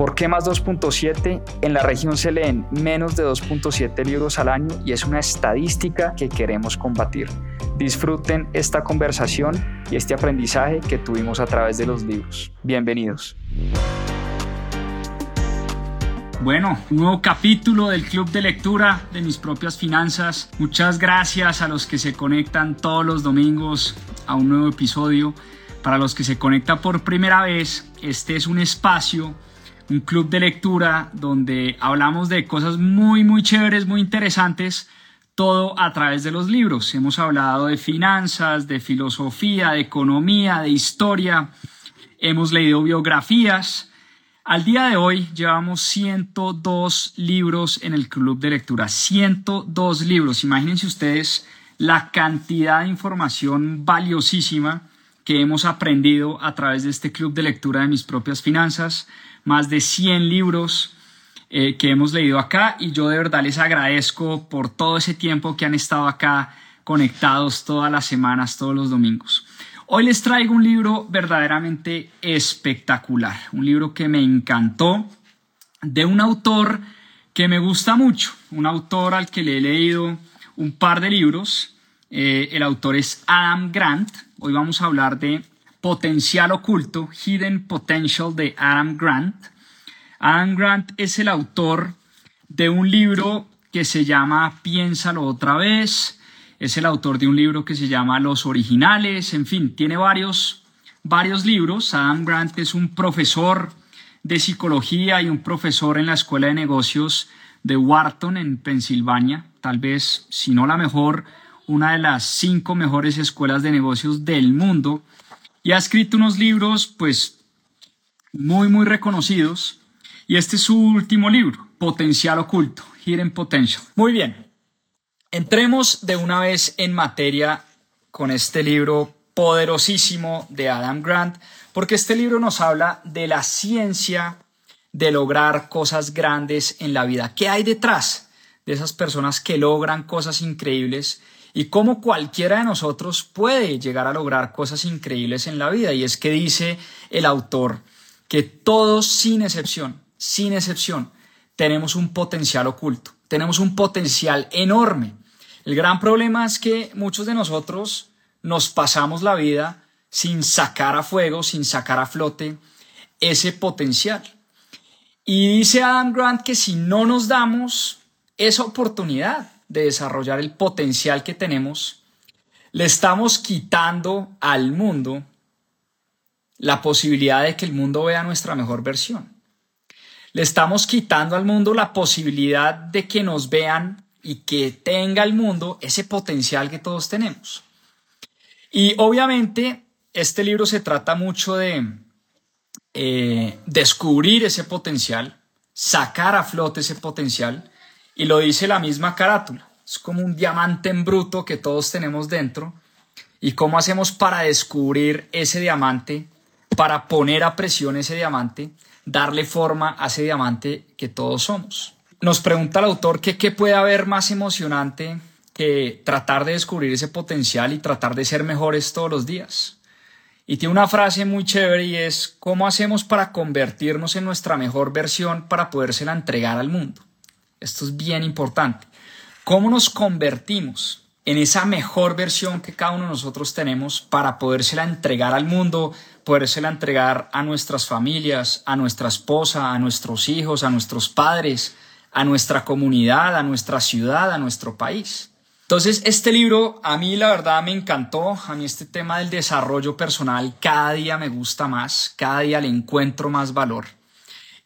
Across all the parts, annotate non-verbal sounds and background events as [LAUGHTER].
¿Por qué más 2.7? En la región se leen menos de 2.7 libros al año y es una estadística que queremos combatir. Disfruten esta conversación y este aprendizaje que tuvimos a través de los libros. Bienvenidos. Bueno, un nuevo capítulo del Club de Lectura de mis propias finanzas. Muchas gracias a los que se conectan todos los domingos a un nuevo episodio. Para los que se conectan por primera vez, este es un espacio, un club de lectura donde hablamos de cosas muy, muy chéveres, muy interesantes todo a través de los libros. Hemos hablado de finanzas, de filosofía, de economía, de historia. Hemos leído biografías. Al día de hoy llevamos 102 libros en el club de lectura. 102 libros. Imagínense ustedes la cantidad de información valiosísima que hemos aprendido a través de este club de lectura de mis propias finanzas. Más de 100 libros eh, que hemos leído acá y yo de verdad les agradezco por todo ese tiempo que han estado acá conectados todas las semanas, todos los domingos. Hoy les traigo un libro verdaderamente espectacular, un libro que me encantó, de un autor que me gusta mucho, un autor al que le he leído un par de libros. Eh, el autor es Adam Grant. Hoy vamos a hablar de Potencial Oculto, Hidden Potential de Adam Grant. Adam Grant es el autor de un libro que se llama Piénsalo otra vez, es el autor de un libro que se llama Los Originales, en fin, tiene varios, varios libros. Adam Grant es un profesor de psicología y un profesor en la Escuela de Negocios de Wharton en Pensilvania, tal vez, si no la mejor, una de las cinco mejores escuelas de negocios del mundo, y ha escrito unos libros, pues, muy, muy reconocidos. Y este es su último libro, Potencial Oculto, Hidden Potential. Muy bien, entremos de una vez en materia con este libro poderosísimo de Adam Grant, porque este libro nos habla de la ciencia de lograr cosas grandes en la vida. ¿Qué hay detrás de esas personas que logran cosas increíbles y cómo cualquiera de nosotros puede llegar a lograr cosas increíbles en la vida? Y es que dice el autor que todos sin excepción sin excepción, tenemos un potencial oculto, tenemos un potencial enorme. El gran problema es que muchos de nosotros nos pasamos la vida sin sacar a fuego, sin sacar a flote ese potencial. Y dice Adam Grant que si no nos damos esa oportunidad de desarrollar el potencial que tenemos, le estamos quitando al mundo la posibilidad de que el mundo vea nuestra mejor versión. Le estamos quitando al mundo la posibilidad de que nos vean y que tenga el mundo ese potencial que todos tenemos. Y obviamente este libro se trata mucho de eh, descubrir ese potencial, sacar a flote ese potencial, y lo dice la misma carátula. Es como un diamante en bruto que todos tenemos dentro. ¿Y cómo hacemos para descubrir ese diamante, para poner a presión ese diamante? darle forma a ese diamante que todos somos. Nos pregunta el autor qué puede haber más emocionante que tratar de descubrir ese potencial y tratar de ser mejores todos los días. Y tiene una frase muy chévere y es, ¿cómo hacemos para convertirnos en nuestra mejor versión para podérsela entregar al mundo? Esto es bien importante. ¿Cómo nos convertimos en esa mejor versión que cada uno de nosotros tenemos para podérsela entregar al mundo, podérsela entregar a nuestras familias, a nuestra esposa, a nuestros hijos, a nuestros padres, a nuestra comunidad, a nuestra ciudad, a nuestro país. Entonces, este libro a mí la verdad me encantó, a mí este tema del desarrollo personal cada día me gusta más, cada día le encuentro más valor.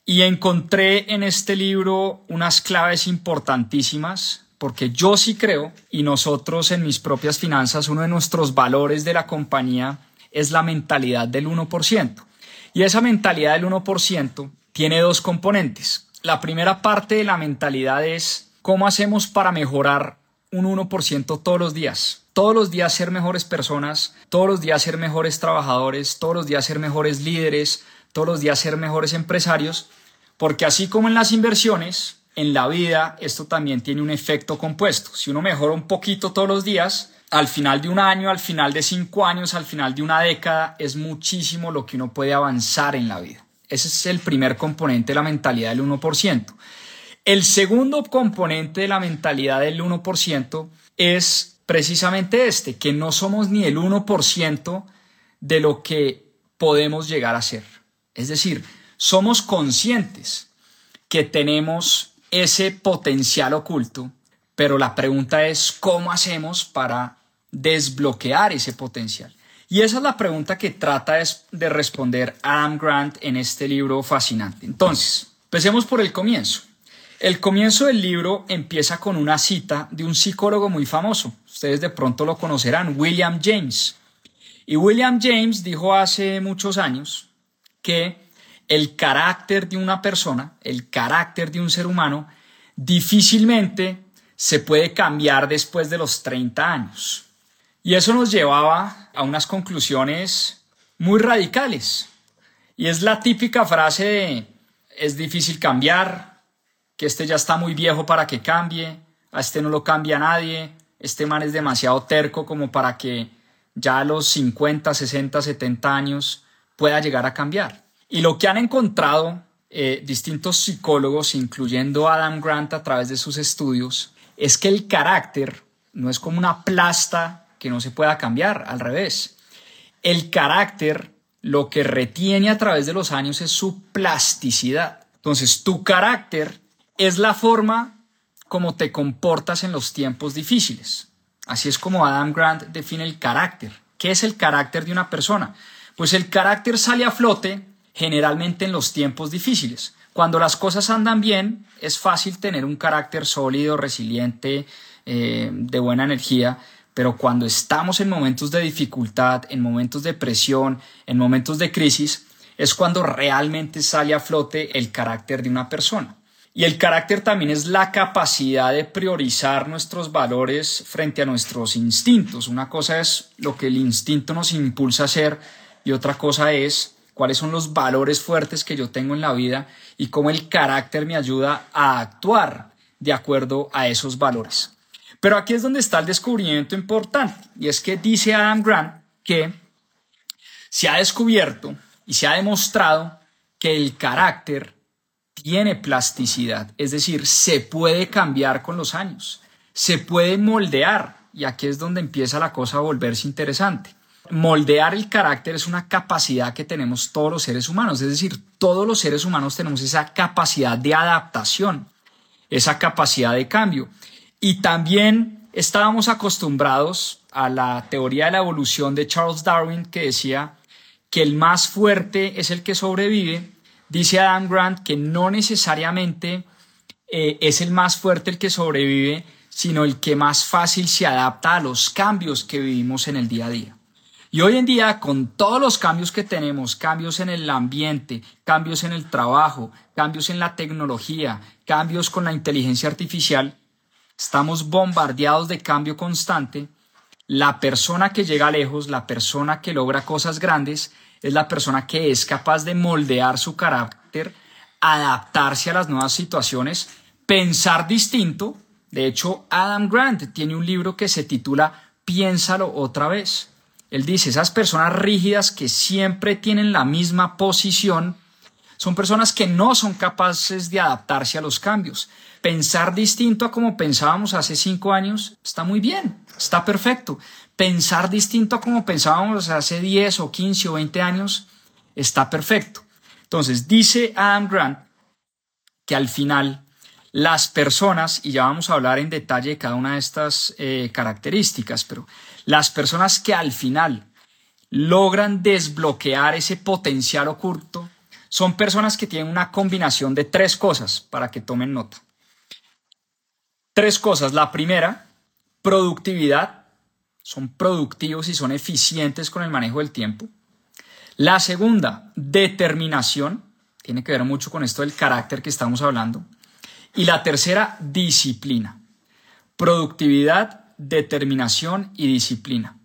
Y encontré en este libro unas claves importantísimas, porque yo sí creo, y nosotros en mis propias finanzas, uno de nuestros valores de la compañía es la mentalidad del 1%. Y esa mentalidad del 1% tiene dos componentes. La primera parte de la mentalidad es cómo hacemos para mejorar un 1% todos los días. Todos los días ser mejores personas, todos los días ser mejores trabajadores, todos los días ser mejores líderes, todos los días ser mejores empresarios, porque así como en las inversiones, en la vida esto también tiene un efecto compuesto. Si uno mejora un poquito todos los días, al final de un año, al final de cinco años, al final de una década, es muchísimo lo que uno puede avanzar en la vida. Ese es el primer componente de la mentalidad del 1%. El segundo componente de la mentalidad del 1% es precisamente este, que no somos ni el 1% de lo que podemos llegar a ser. Es decir, somos conscientes que tenemos ese potencial oculto, pero la pregunta es cómo hacemos para desbloquear ese potencial. Y esa es la pregunta que trata de responder Adam Grant en este libro fascinante. Entonces, empecemos por el comienzo. El comienzo del libro empieza con una cita de un psicólogo muy famoso. Ustedes de pronto lo conocerán, William James. Y William James dijo hace muchos años que el carácter de una persona, el carácter de un ser humano, difícilmente se puede cambiar después de los 30 años. Y eso nos llevaba a unas conclusiones muy radicales. Y es la típica frase de es difícil cambiar, que este ya está muy viejo para que cambie, a este no lo cambia nadie, este man es demasiado terco como para que ya a los 50, 60, 70 años pueda llegar a cambiar. Y lo que han encontrado eh, distintos psicólogos, incluyendo Adam Grant a través de sus estudios, es que el carácter no es como una plasta que no se pueda cambiar, al revés. El carácter lo que retiene a través de los años es su plasticidad. Entonces, tu carácter es la forma como te comportas en los tiempos difíciles. Así es como Adam Grant define el carácter. ¿Qué es el carácter de una persona? Pues el carácter sale a flote generalmente en los tiempos difíciles. Cuando las cosas andan bien, es fácil tener un carácter sólido, resiliente, eh, de buena energía, pero cuando estamos en momentos de dificultad, en momentos de presión, en momentos de crisis, es cuando realmente sale a flote el carácter de una persona. Y el carácter también es la capacidad de priorizar nuestros valores frente a nuestros instintos. Una cosa es lo que el instinto nos impulsa a hacer y otra cosa es cuáles son los valores fuertes que yo tengo en la vida y cómo el carácter me ayuda a actuar de acuerdo a esos valores. Pero aquí es donde está el descubrimiento importante y es que dice Adam Grant que se ha descubierto y se ha demostrado que el carácter tiene plasticidad, es decir, se puede cambiar con los años, se puede moldear, y aquí es donde empieza la cosa a volverse interesante. Moldear el carácter es una capacidad que tenemos todos los seres humanos, es decir, todos los seres humanos tenemos esa capacidad de adaptación, esa capacidad de cambio. Y también estábamos acostumbrados a la teoría de la evolución de Charles Darwin que decía que el más fuerte es el que sobrevive Dice Adam Grant que no necesariamente eh, es el más fuerte el que sobrevive, sino el que más fácil se adapta a los cambios que vivimos en el día a día. Y hoy en día, con todos los cambios que tenemos, cambios en el ambiente, cambios en el trabajo, cambios en la tecnología, cambios con la inteligencia artificial, estamos bombardeados de cambio constante. La persona que llega lejos, la persona que logra cosas grandes, es la persona que es capaz de moldear su carácter, adaptarse a las nuevas situaciones, pensar distinto. De hecho, Adam Grant tiene un libro que se titula Piénsalo otra vez. Él dice, esas personas rígidas que siempre tienen la misma posición son personas que no son capaces de adaptarse a los cambios. Pensar distinto a como pensábamos hace cinco años está muy bien, está perfecto pensar distinto a como pensábamos hace 10 o 15 o 20 años, está perfecto. Entonces, dice Adam Grant que al final las personas, y ya vamos a hablar en detalle de cada una de estas eh, características, pero las personas que al final logran desbloquear ese potencial oculto son personas que tienen una combinación de tres cosas para que tomen nota. Tres cosas. La primera, productividad son productivos y son eficientes con el manejo del tiempo. La segunda, determinación, tiene que ver mucho con esto del carácter que estamos hablando. Y la tercera, disciplina. productividad, determinación y disciplina.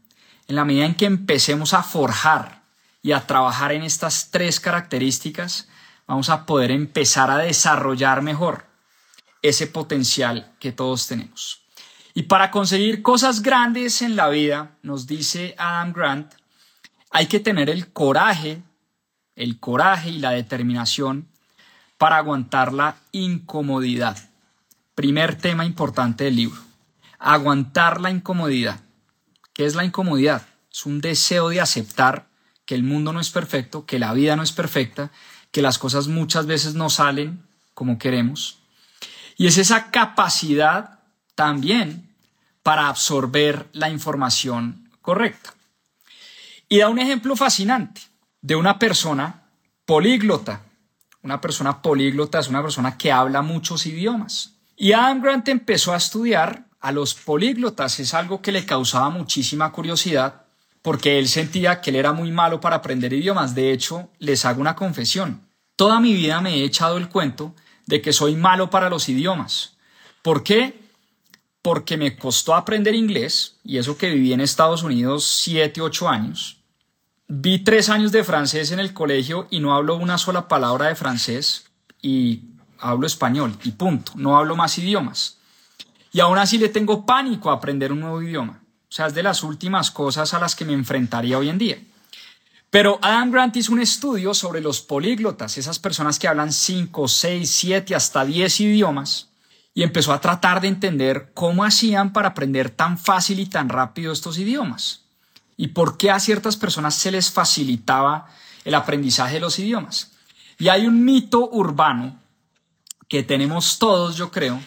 En la medida en que empecemos a forjar y a trabajar en estas tres características, vamos a poder empezar a desarrollar mejor ese potencial que todos tenemos. Y para conseguir cosas grandes en la vida, nos dice Adam Grant, hay que tener el coraje, el coraje y la determinación para aguantar la incomodidad. Primer tema importante del libro. Aguantar la incomodidad. ¿Qué es la incomodidad? Es un deseo de aceptar que el mundo no es perfecto, que la vida no es perfecta, que las cosas muchas veces no salen como queremos. Y es esa capacidad también para absorber la información correcta. Y da un ejemplo fascinante de una persona políglota. Una persona políglota es una persona que habla muchos idiomas. Y Adam Grant empezó a estudiar a los políglotas. Es algo que le causaba muchísima curiosidad porque él sentía que él era muy malo para aprender idiomas. De hecho, les hago una confesión. Toda mi vida me he echado el cuento de que soy malo para los idiomas. ¿Por qué? Porque me costó aprender inglés, y eso que viví en Estados Unidos 7, 8 años. Vi tres años de francés en el colegio y no hablo una sola palabra de francés y hablo español y punto, no hablo más idiomas. Y aún así le tengo pánico a aprender un nuevo idioma. O sea, es de las últimas cosas a las que me enfrentaría hoy en día. Pero Adam Grant hizo un estudio sobre los políglotas, esas personas que hablan 5, 6, 7, hasta 10 idiomas, y empezó a tratar de entender cómo hacían para aprender tan fácil y tan rápido estos idiomas y por qué a ciertas personas se les facilitaba el aprendizaje de los idiomas. Y hay un mito urbano que tenemos todos, yo creo,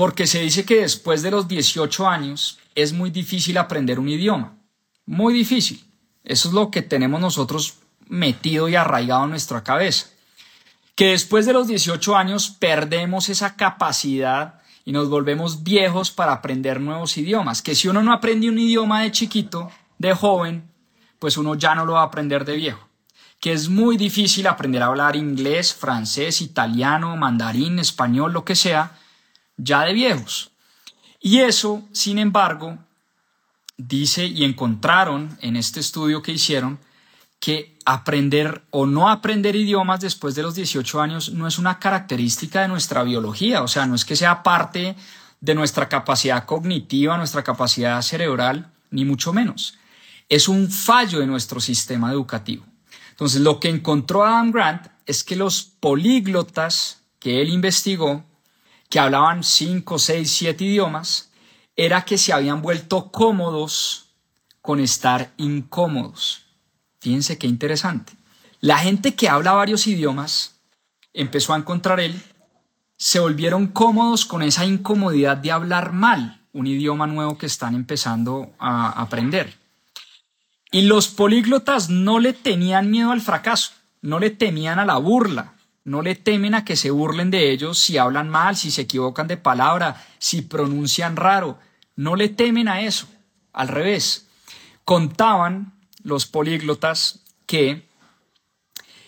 porque se dice que después de los 18 años es muy difícil aprender un idioma. Muy difícil. Eso es lo que tenemos nosotros metido y arraigado en nuestra cabeza. Que después de los 18 años perdemos esa capacidad y nos volvemos viejos para aprender nuevos idiomas. Que si uno no aprende un idioma de chiquito, de joven, pues uno ya no lo va a aprender de viejo. Que es muy difícil aprender a hablar inglés, francés, italiano, mandarín, español, lo que sea, ya de viejos. Y eso, sin embargo, dice y encontraron en este estudio que hicieron que aprender o no aprender idiomas después de los 18 años no es una característica de nuestra biología, o sea, no es que sea parte de nuestra capacidad cognitiva, nuestra capacidad cerebral, ni mucho menos es un fallo de nuestro sistema educativo. Entonces, lo que encontró Adam Grant es que los políglotas que él investigó, que hablaban 5, 6, 7 idiomas, era que se habían vuelto cómodos con estar incómodos. Fíjense qué interesante. La gente que habla varios idiomas, empezó a encontrar él, se volvieron cómodos con esa incomodidad de hablar mal un idioma nuevo que están empezando a aprender. Y los políglotas no le tenían miedo al fracaso, no le temían a la burla, no le temen a que se burlen de ellos si hablan mal, si se equivocan de palabra, si pronuncian raro, no le temen a eso. Al revés, contaban los políglotas que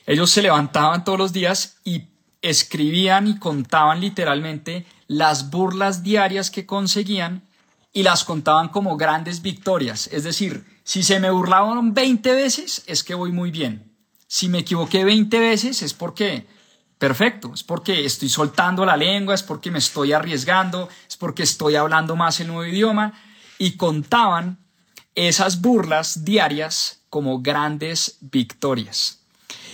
ellos se levantaban todos los días y escribían y contaban literalmente las burlas diarias que conseguían y las contaban como grandes victorias. Es decir, si se me burlaban 20 veces, es que voy muy bien. Si me equivoqué 20 veces, es porque, perfecto, es porque estoy soltando la lengua, es porque me estoy arriesgando, es porque estoy hablando más el nuevo idioma. Y contaban esas burlas diarias como grandes victorias.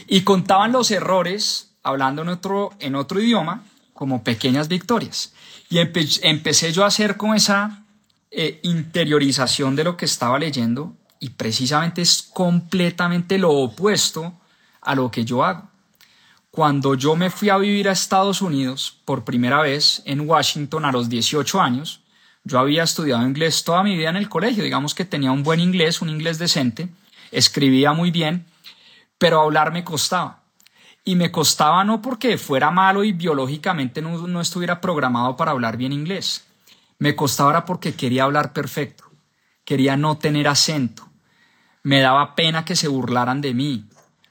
Y contaban los errores, hablando en otro, en otro idioma, como pequeñas victorias. Y empecé yo a hacer con esa eh, interiorización de lo que estaba leyendo y precisamente es completamente lo opuesto a lo que yo hago. Cuando yo me fui a vivir a Estados Unidos por primera vez en Washington a los 18 años, yo había estudiado inglés toda mi vida en el colegio, digamos que tenía un buen inglés, un inglés decente, escribía muy bien, pero hablar me costaba. Y me costaba no porque fuera malo y biológicamente no, no estuviera programado para hablar bien inglés, me costaba porque quería hablar perfecto, quería no tener acento, me daba pena que se burlaran de mí,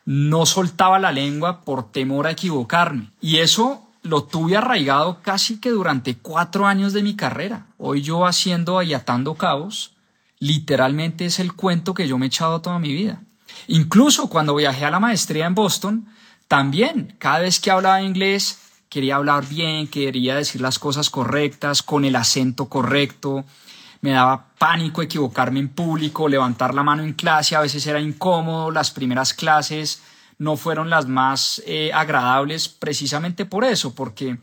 no soltaba la lengua por temor a equivocarme. Y eso lo tuve arraigado casi que durante cuatro años de mi carrera. Hoy yo haciendo y atando cabos, literalmente es el cuento que yo me he echado toda mi vida. Incluso cuando viajé a la maestría en Boston, también cada vez que hablaba inglés quería hablar bien, quería decir las cosas correctas, con el acento correcto. Me daba pánico equivocarme en público, levantar la mano en clase, a veces era incómodo, las primeras clases no fueron las más eh, agradables precisamente por eso, porque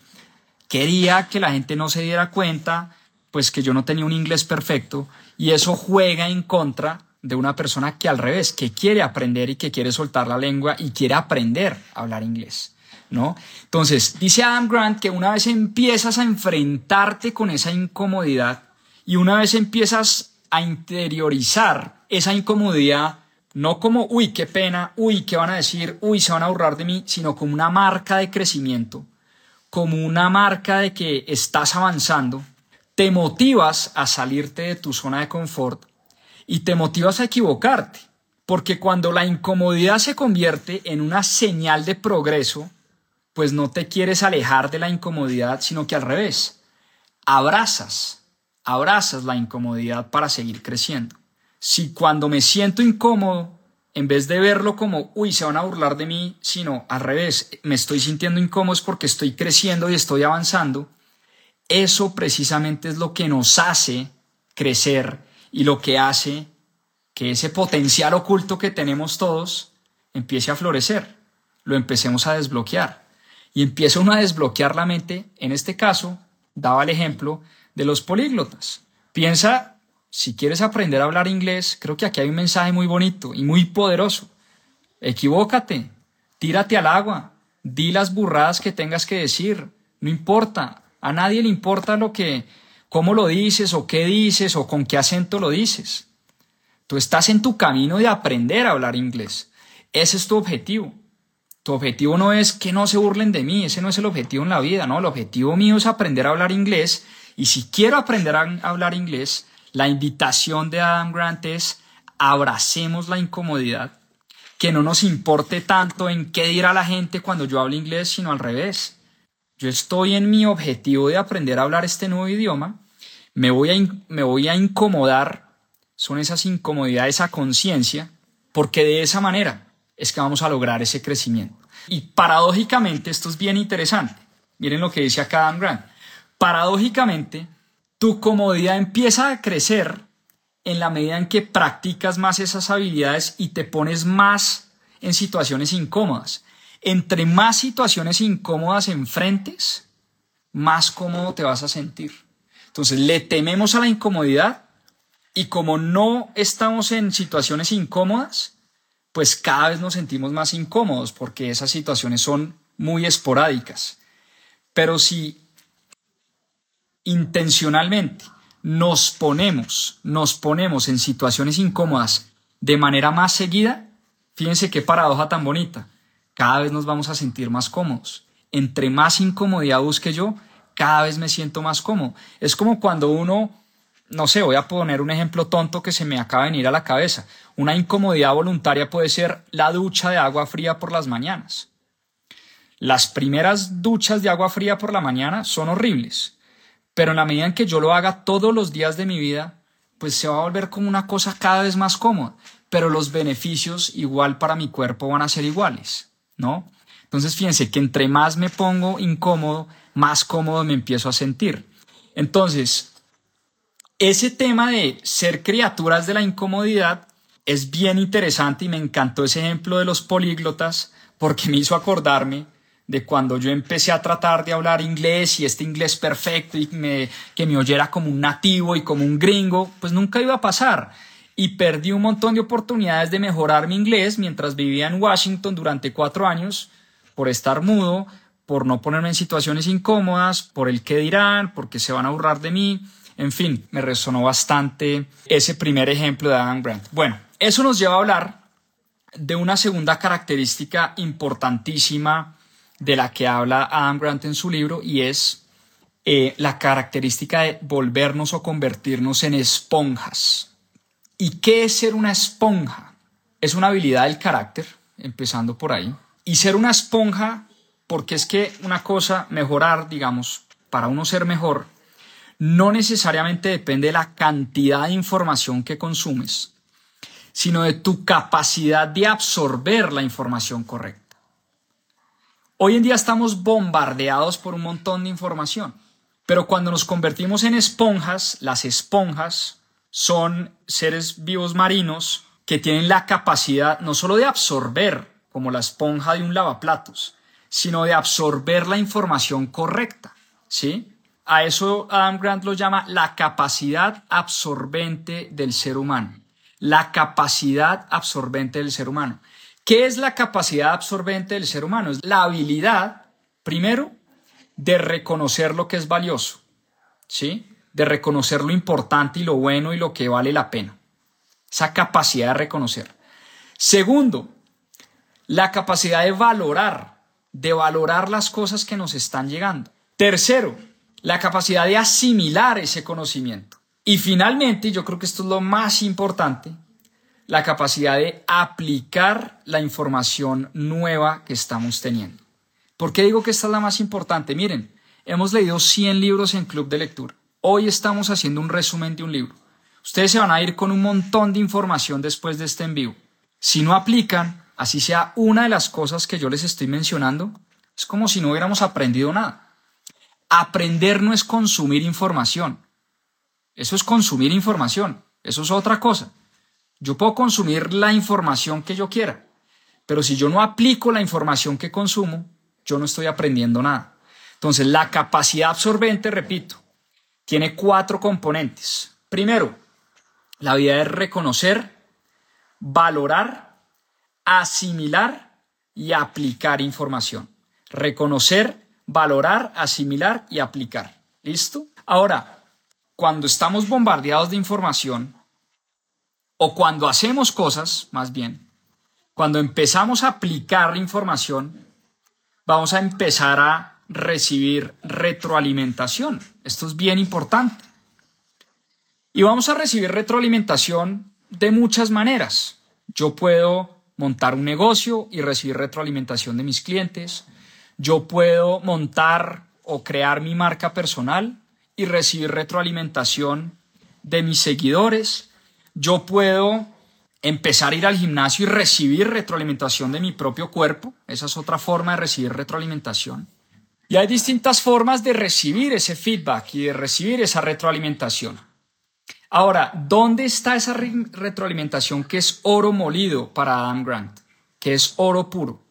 quería que la gente no se diera cuenta, pues que yo no tenía un inglés perfecto y eso juega en contra de una persona que al revés, que quiere aprender y que quiere soltar la lengua y quiere aprender a hablar inglés. ¿No? Entonces, dice Adam Grant que una vez empiezas a enfrentarte con esa incomodidad y una vez empiezas a interiorizar esa incomodidad, no como, uy, qué pena, uy, qué van a decir, uy, se van a burlar de mí, sino como una marca de crecimiento, como una marca de que estás avanzando, te motivas a salirte de tu zona de confort y te motivas a equivocarte, porque cuando la incomodidad se convierte en una señal de progreso, pues no te quieres alejar de la incomodidad, sino que al revés, abrazas, abrazas la incomodidad para seguir creciendo. Si cuando me siento incómodo, en vez de verlo como, uy, se van a burlar de mí, sino al revés, me estoy sintiendo incómodo porque estoy creciendo y estoy avanzando, eso precisamente es lo que nos hace crecer y lo que hace que ese potencial oculto que tenemos todos empiece a florecer, lo empecemos a desbloquear. Y empieza uno a desbloquear la mente, en este caso, daba el ejemplo de los políglotas. Piensa, si quieres aprender a hablar inglés, creo que aquí hay un mensaje muy bonito y muy poderoso. Equivócate, tírate al agua, di las burradas que tengas que decir, no importa, a nadie le importa lo que cómo lo dices o qué dices o con qué acento lo dices. Tú estás en tu camino de aprender a hablar inglés. Ese es tu objetivo. Tu objetivo no es que no se burlen de mí, ese no es el objetivo en la vida, no, el objetivo mío es aprender a hablar inglés y si quiero aprender a hablar inglés, la invitación de Adam Grant es abracemos la incomodidad, que no nos importe tanto en qué dirá la gente cuando yo hablo inglés, sino al revés. Yo estoy en mi objetivo de aprender a hablar este nuevo idioma me voy a, me voy a incomodar, son esas incomodidades a conciencia, porque de esa manera es que vamos a lograr ese crecimiento. Y paradójicamente, esto es bien interesante, miren lo que dice acá Dan Grant, paradójicamente, tu comodidad empieza a crecer en la medida en que practicas más esas habilidades y te pones más en situaciones incómodas. Entre más situaciones incómodas enfrentes, más cómodo te vas a sentir. Entonces le tememos a la incomodidad y como no estamos en situaciones incómodas, pues cada vez nos sentimos más incómodos porque esas situaciones son muy esporádicas. Pero si intencionalmente nos ponemos, nos ponemos en situaciones incómodas de manera más seguida, fíjense qué paradoja tan bonita. Cada vez nos vamos a sentir más cómodos. Entre más incomodidad busque yo, cada vez me siento más cómodo. Es como cuando uno, no sé, voy a poner un ejemplo tonto que se me acaba de venir a la cabeza. Una incomodidad voluntaria puede ser la ducha de agua fría por las mañanas. Las primeras duchas de agua fría por la mañana son horribles, pero en la medida en que yo lo haga todos los días de mi vida, pues se va a volver como una cosa cada vez más cómoda, pero los beneficios igual para mi cuerpo van a ser iguales, ¿no? Entonces fíjense que entre más me pongo incómodo, más cómodo me empiezo a sentir. Entonces, ese tema de ser criaturas de la incomodidad es bien interesante y me encantó ese ejemplo de los políglotas porque me hizo acordarme de cuando yo empecé a tratar de hablar inglés y este inglés perfecto y que me oyera como un nativo y como un gringo, pues nunca iba a pasar. Y perdí un montón de oportunidades de mejorar mi inglés mientras vivía en Washington durante cuatro años por estar mudo, por no ponerme en situaciones incómodas, por el qué dirán, porque se van a burlar de mí. En fin, me resonó bastante ese primer ejemplo de Adam Grant. Bueno, eso nos lleva a hablar de una segunda característica importantísima de la que habla Adam Grant en su libro y es eh, la característica de volvernos o convertirnos en esponjas. ¿Y qué es ser una esponja? Es una habilidad del carácter, empezando por ahí. Y ser una esponja porque es que una cosa, mejorar, digamos, para uno ser mejor, no necesariamente depende de la cantidad de información que consumes, sino de tu capacidad de absorber la información correcta. Hoy en día estamos bombardeados por un montón de información, pero cuando nos convertimos en esponjas, las esponjas son seres vivos marinos que tienen la capacidad no solo de absorber, como la esponja de un lavaplatos, sino de absorber la información correcta, ¿sí? A eso Adam Grant lo llama la capacidad absorbente del ser humano. La capacidad absorbente del ser humano. ¿Qué es la capacidad absorbente del ser humano? Es la habilidad, primero, de reconocer lo que es valioso, ¿sí? De reconocer lo importante y lo bueno y lo que vale la pena. Esa capacidad de reconocer. Segundo, la capacidad de valorar, de valorar las cosas que nos están llegando. Tercero, la capacidad de asimilar ese conocimiento. Y finalmente, yo creo que esto es lo más importante, la capacidad de aplicar la información nueva que estamos teniendo. ¿Por qué digo que esta es la más importante? Miren, hemos leído 100 libros en Club de Lectura. Hoy estamos haciendo un resumen de un libro. Ustedes se van a ir con un montón de información después de este envío. Si no aplican, así sea una de las cosas que yo les estoy mencionando, es como si no hubiéramos aprendido nada. Aprender no es consumir información. Eso es consumir información. Eso es otra cosa. Yo puedo consumir la información que yo quiera, pero si yo no aplico la información que consumo, yo no estoy aprendiendo nada. Entonces, la capacidad absorbente, repito, tiene cuatro componentes. Primero, la habilidad de reconocer, valorar, asimilar y aplicar información. Reconocer, valorar, asimilar y aplicar. ¿Listo? Ahora, cuando estamos bombardeados de información, o cuando hacemos cosas, más bien, cuando empezamos a aplicar la información, vamos a empezar a recibir retroalimentación. Esto es bien importante. Y vamos a recibir retroalimentación de muchas maneras. Yo puedo montar un negocio y recibir retroalimentación de mis clientes yo puedo montar o crear mi marca personal y recibir retroalimentación de mis seguidores. Yo puedo empezar a ir al gimnasio y recibir retroalimentación de mi propio cuerpo. Esa es otra forma de recibir retroalimentación. Y hay distintas formas de recibir ese feedback y de recibir esa retroalimentación. Ahora, ¿dónde está esa retroalimentación que es oro molido para Adam Grant? Que es oro puro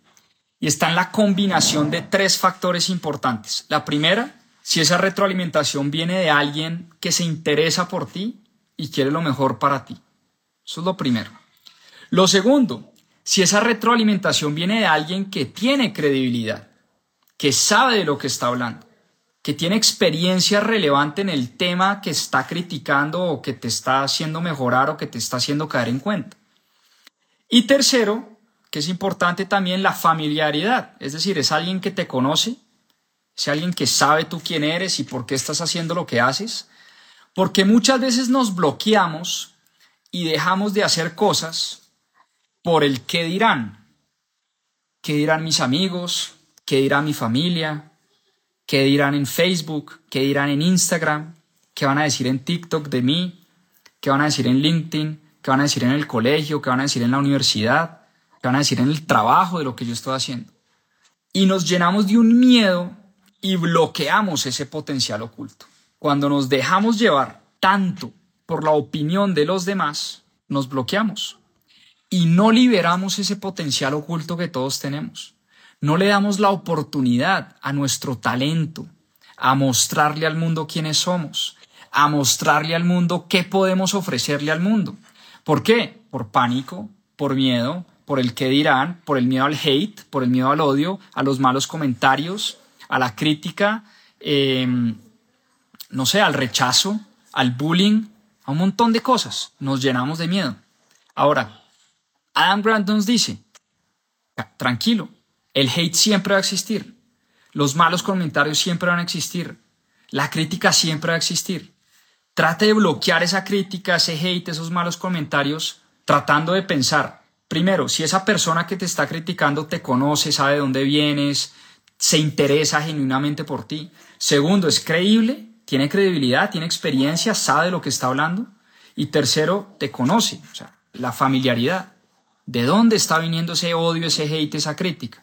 y está en la combinación de tres factores importantes. La primera, si esa retroalimentación viene de alguien que se interesa por ti y quiere lo mejor para ti. Eso es lo primero. Lo segundo, si esa retroalimentación viene de alguien que tiene credibilidad, que sabe de lo que está hablando, que tiene experiencia relevante en el tema que está criticando o que te está haciendo mejorar o que te está haciendo caer en cuenta. Y tercero, que es importante también la familiaridad, es decir, es alguien que te conoce, es alguien que sabe tú quién eres y por qué estás haciendo lo que haces, porque muchas veces nos bloqueamos y dejamos de hacer cosas por el qué dirán. ¿Qué dirán mis amigos? ¿Qué dirá mi familia? ¿Qué dirán en Facebook? ¿Qué dirán en Instagram? ¿Qué van a decir en TikTok de mí? ¿Qué van a decir en LinkedIn? ¿Qué van a decir en el colegio? ¿Qué van a decir en la universidad? que van a decir en el trabajo de lo que yo estoy haciendo. Y nos llenamos de un miedo y bloqueamos ese potencial oculto. Cuando nos dejamos llevar tanto por la opinión de los demás, nos bloqueamos y no liberamos ese potencial oculto que todos tenemos. No le damos la oportunidad a nuestro talento, a mostrarle al mundo quiénes somos, a mostrarle al mundo qué podemos ofrecerle al mundo. ¿Por qué? Por pánico, por miedo, por el que dirán, por el miedo al hate, por el miedo al odio, a los malos comentarios, a la crítica, em, no sé, al rechazo, al bullying, a un montón de cosas. Nos llenamos de miedo. Ahora, Adam Grant nos dice, tranquilo, el hate siempre va a existir, los malos comentarios siempre van a existir, la crítica siempre va a existir. Trate de bloquear esa crítica, ese hate, esos malos comentarios, tratando de pensar, Primero, si esa persona que te está criticando te conoce, sabe de dónde vienes, se interesa genuinamente por ti. Segundo, es creíble, tiene credibilidad, tiene experiencia, sabe lo que está hablando. Y tercero, te conoce, o sea, la familiaridad. ¿De dónde está viniendo ese odio, ese hate, esa crítica?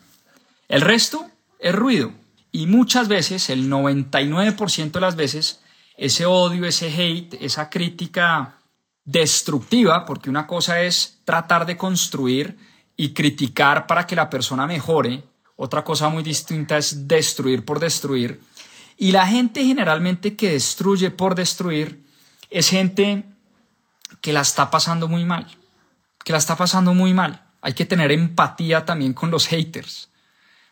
El resto es ruido. Y muchas veces, el 99% de las veces, ese odio, ese hate, esa crítica destructiva, porque una cosa es tratar de construir y criticar para que la persona mejore, otra cosa muy distinta es destruir por destruir. Y la gente generalmente que destruye por destruir es gente que la está pasando muy mal, que la está pasando muy mal. Hay que tener empatía también con los haters,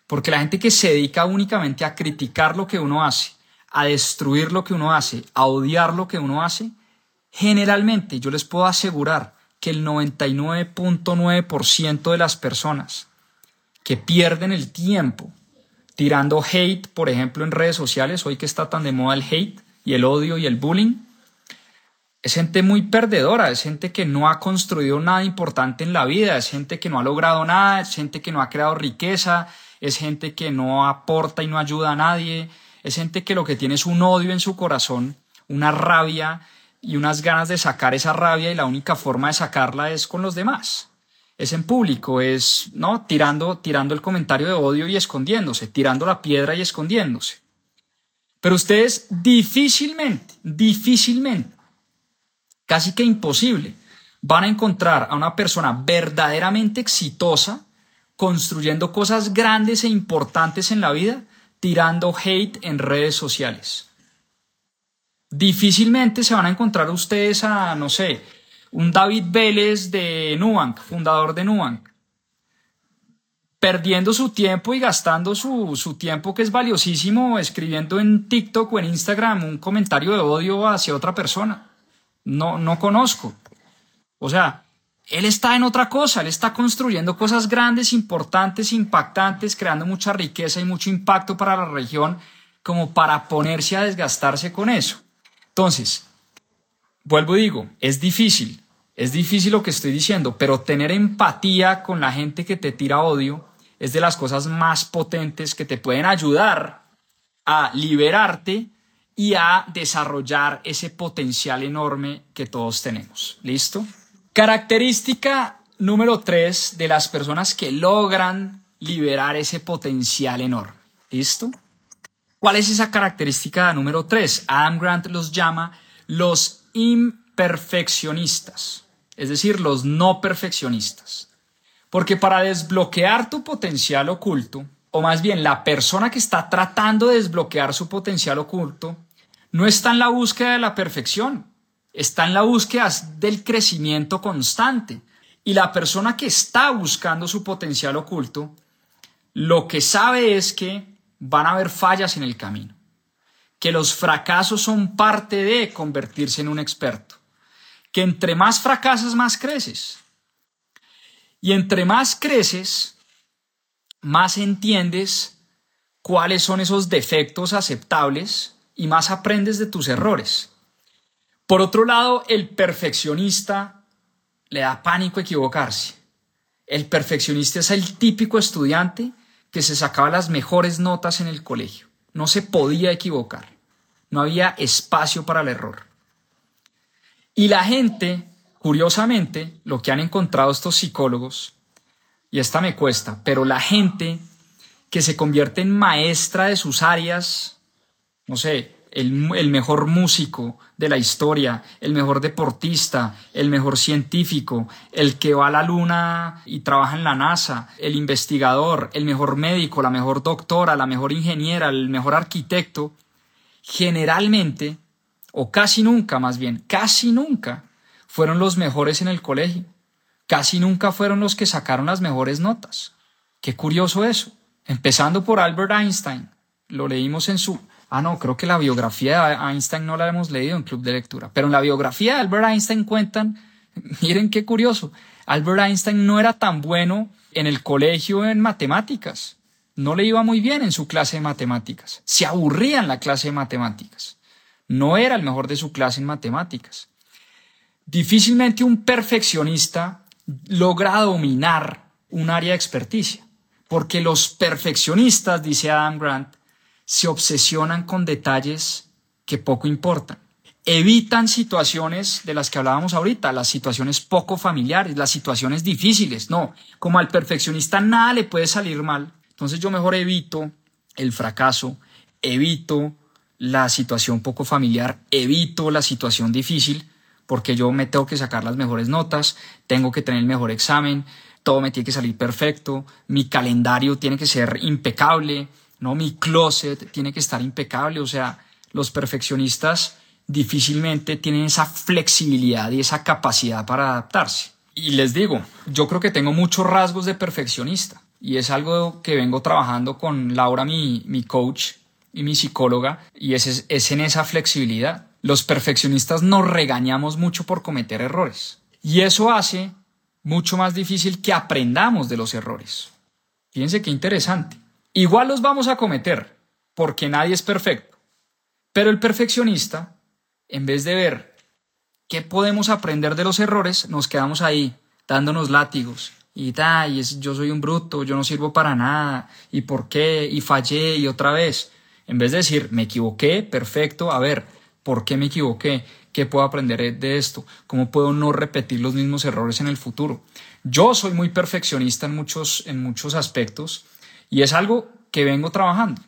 porque la gente que se dedica únicamente a criticar lo que uno hace, a destruir lo que uno hace, a odiar lo que uno hace, generalmente yo les puedo asegurar que el 99.9% de las personas que pierden el tiempo tirando hate, por ejemplo, en redes sociales, hoy que está tan de moda el hate y el odio y el bullying, es gente muy perdedora, es gente que no ha construido nada importante en la vida, es gente que no ha logrado nada, es gente que no ha creado riqueza, es gente que no aporta y no ayuda a nadie, es gente que lo que tiene es un odio en su corazón, una rabia y unas ganas de sacar esa rabia y la única forma de sacarla es con los demás. Es en público, es no tirando tirando el comentario de odio y escondiéndose, tirando la piedra y escondiéndose. Pero ustedes difícilmente, difícilmente, casi que imposible, van a encontrar a una persona verdaderamente exitosa construyendo cosas grandes e importantes en la vida tirando hate en redes sociales. Difícilmente se van a encontrar ustedes a, no sé, un David Vélez de Nubank, fundador de Nubank, perdiendo su tiempo y gastando su, su, tiempo que es valiosísimo escribiendo en TikTok o en Instagram un comentario de odio hacia otra persona. No, no conozco. O sea, él está en otra cosa, él está construyendo cosas grandes, importantes, impactantes, creando mucha riqueza y mucho impacto para la región, como para ponerse a desgastarse con eso. Entonces, vuelvo y digo, es difícil, es difícil lo que estoy diciendo, pero tener empatía con la gente que te tira odio es de las cosas más potentes que te pueden ayudar a liberarte y a desarrollar ese potencial enorme que todos tenemos. ¿Listo? Característica número tres de las personas que logran liberar ese potencial enorme. ¿Listo? ¿Cuál es esa característica número tres? Adam Grant los llama los imperfeccionistas, es decir, los no perfeccionistas. Porque para desbloquear tu potencial oculto, o más bien la persona que está tratando de desbloquear su potencial oculto, no está en la búsqueda de la perfección, está en la búsqueda del crecimiento constante. Y la persona que está buscando su potencial oculto, lo que sabe es que van a haber fallas en el camino, que los fracasos son parte de convertirse en un experto, que entre más fracasas, más creces. Y entre más creces, más entiendes cuáles son esos defectos aceptables y más aprendes de tus errores. Por otro lado, el perfeccionista le da pánico equivocarse. El perfeccionista es el típico estudiante que se sacaba las mejores notas en el colegio. No se podía equivocar. No había espacio para el error. Y la gente, curiosamente, lo que han encontrado estos psicólogos, y esta me cuesta, pero la gente que se convierte en maestra de sus áreas, no sé, el, mejor músico de la historia, el mejor deportista, el mejor científico, el que va a la luna y trabaja en la NASA, el investigador, el mejor médico, la mejor doctora, la mejor ingeniera, el mejor arquitecto, generalmente, o casi nunca más bien, casi nunca, fueron los mejores en el colegio. Casi nunca fueron los que sacaron las mejores notas. Qué curioso eso. Empezando por Albert Einstein. Lo leímos en su Ah, no, creo que la biografía de Einstein no la hemos leído en Club de Lectura, pero en la biografía de Albert Einstein cuentan, [LAUGHS] miren qué curioso, Albert Einstein no era tan bueno en el colegio en matemáticas, no le iba muy bien en su clase de matemáticas, se aburría en la clase de matemáticas, no era el mejor de su clase en matemáticas. Difícilmente un perfeccionista logra dominar un área de experticia. Porque los perfeccionistas, dice Adam Grant, se obsesionan con detalles que poco importan. Evitan situaciones de las que hablábamos ahorita, las situaciones poco familiares, las situaciones difíciles. No, como al perfeccionista nada le puede salir mal. Entonces yo mejor evito el fracaso, evito la situación poco familiar, evito la situación difícil, porque yo me tengo que sacar las mejores notas, tengo que tener el mejor examen, todo me tiene que salir perfecto, mi calendario tiene que ser impecable, ¿no? Mi closet tiene que estar impecable, o sea, los perfeccionistas difícilmente tienen esa flexibilidad y esa capacidad para adaptarse. Y les digo, yo creo que tengo muchos rasgos de perfeccionista y es algo que vengo trabajando con Laura, mi, mi coach y mi psicóloga, y es, es en esa flexibilidad. Los perfeccionistas nos regañamos mucho por cometer errores y eso hace mucho más difícil que aprendamos de los errores. Fíjense qué interesante. Igual los vamos a cometer, porque nadie es perfecto. Pero el perfeccionista, en vez de ver qué podemos aprender de los errores, nos quedamos ahí dándonos látigos. Y, y yo soy un bruto, yo no sirvo para nada, y por qué, y fallé, y otra vez. En vez de decir, me equivoqué, perfecto, a ver, ¿por qué me equivoqué? ¿Qué puedo aprender de esto? ¿Cómo puedo no repetir los mismos errores en el futuro? Yo soy muy perfeccionista en muchos, en muchos aspectos y es algo que vengo trabajando.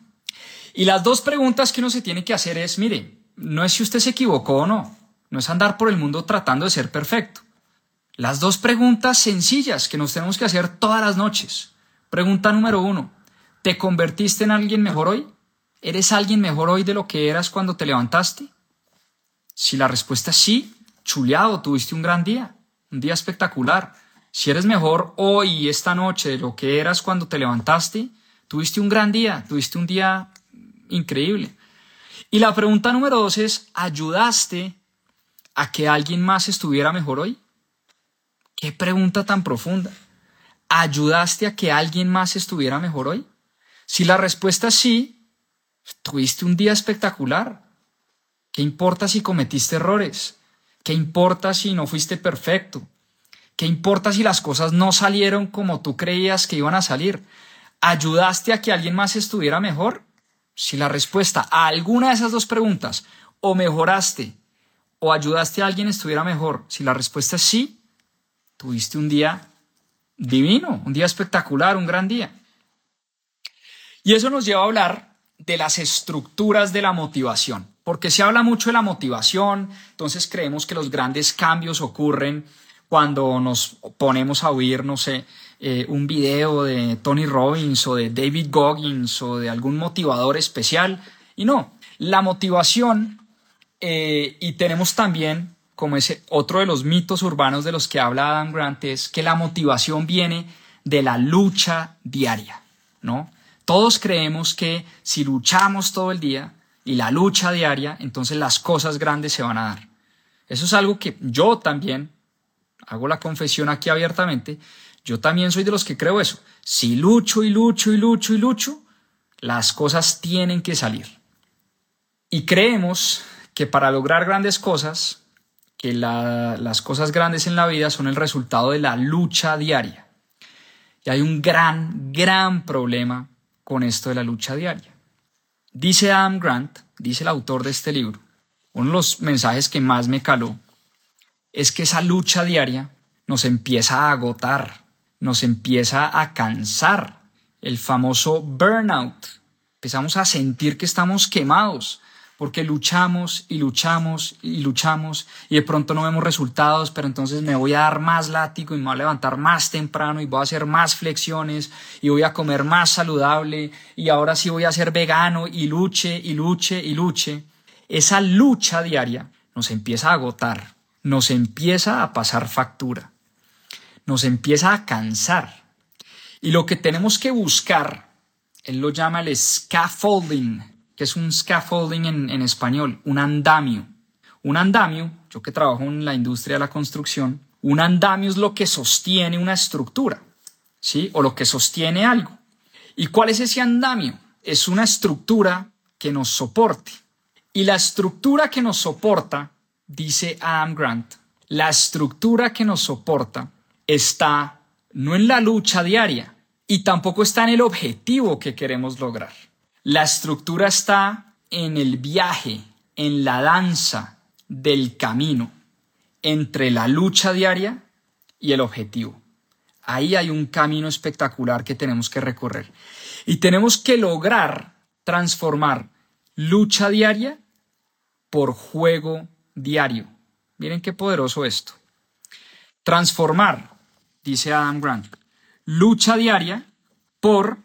Y las dos preguntas que uno se tiene que hacer es, mire, no es si usted se equivocó o no, no es andar por el mundo tratando de ser perfecto. Las dos preguntas sencillas que nos tenemos que hacer todas las noches. Pregunta número uno, ¿te convertiste en alguien mejor hoy? ¿Eres alguien mejor hoy de lo que eras cuando te levantaste? Si la respuesta es sí, chuleado, tuviste un gran día, un día espectacular. Si eres mejor hoy, esta noche, de lo que eras cuando te levantaste, tuviste un gran día, tuviste un día increíble. Y la pregunta número dos es, ¿ayudaste a que alguien más estuviera mejor hoy? Qué pregunta tan profunda. ¿Ayudaste a que alguien más estuviera mejor hoy? Si la respuesta es sí, tuviste un día espectacular. ¿Qué importa si cometiste errores? ¿Qué importa si no fuiste perfecto? ¿Qué importa si las cosas no salieron como tú creías que iban a salir? ¿Ayudaste a que alguien más estuviera mejor? Si la respuesta a alguna de esas dos preguntas, o mejoraste, o ayudaste a alguien estuviera mejor, si la respuesta es sí, tuviste un día divino, un día espectacular, un gran día. Y eso nos lleva a hablar de las estructuras de la motivación, porque se habla mucho de la motivación, entonces creemos que los grandes cambios ocurren cuando nos ponemos a oír, no sé, eh, un video de Tony Robbins o de David Goggins o de algún motivador especial. Y no, la motivación, eh, y tenemos también, como ese otro de los mitos urbanos de los que habla Adam Grant, es que la motivación viene de la lucha diaria, ¿no? Todos creemos que si luchamos todo el día y la lucha diaria, entonces las cosas grandes se van a dar. Eso es algo que yo también hago la confesión aquí abiertamente, yo también soy de los que creo eso. Si lucho y lucho y lucho y lucho, las cosas tienen que salir. Y creemos que para lograr grandes cosas, que las cosas grandes en la vida son el resultado de la lucha diaria. Y hay un gran, gran problema con esto de la lucha diaria. Dice Adam Grant, dice el autor de este libro, uno de los mensajes que más me caló es que esa lucha diaria nos empieza a agotar, nos empieza a cansar, el famoso burnout. Empezamos a sentir que estamos quemados porque luchamos y luchamos y luchamos y de pronto no vemos resultados, pero entonces me voy a dar más látigo y me voy a levantar más temprano y voy a hacer más flexiones y voy a comer más saludable y ahora sí voy a ser vegano y luche y luche y luche. Esa lucha diaria nos empieza a agotar nos empieza a pasar factura, nos empieza a cansar. Y lo que tenemos que buscar, él lo llama el scaffolding, que es un scaffolding en, español, un andamio. Un andamio, yo que trabajo en la industria de la construcción, un andamio es lo que sostiene una estructura, ¿sí? O lo que sostiene algo. ¿Y cuál es ese andamio? Es una estructura que nos soporte. Y la estructura que nos soporta dice Adam Grant, la estructura que nos soporta está no en la lucha diaria y tampoco está en el objetivo que queremos lograr. La estructura está en el viaje, en la danza del camino entre la lucha diaria y el objetivo. Ahí hay un camino espectacular que tenemos que recorrer. Y tenemos que lograr transformar lucha diaria por juego diario. Miren qué poderoso esto. Transformar, dice Adam Grant, lucha diaria por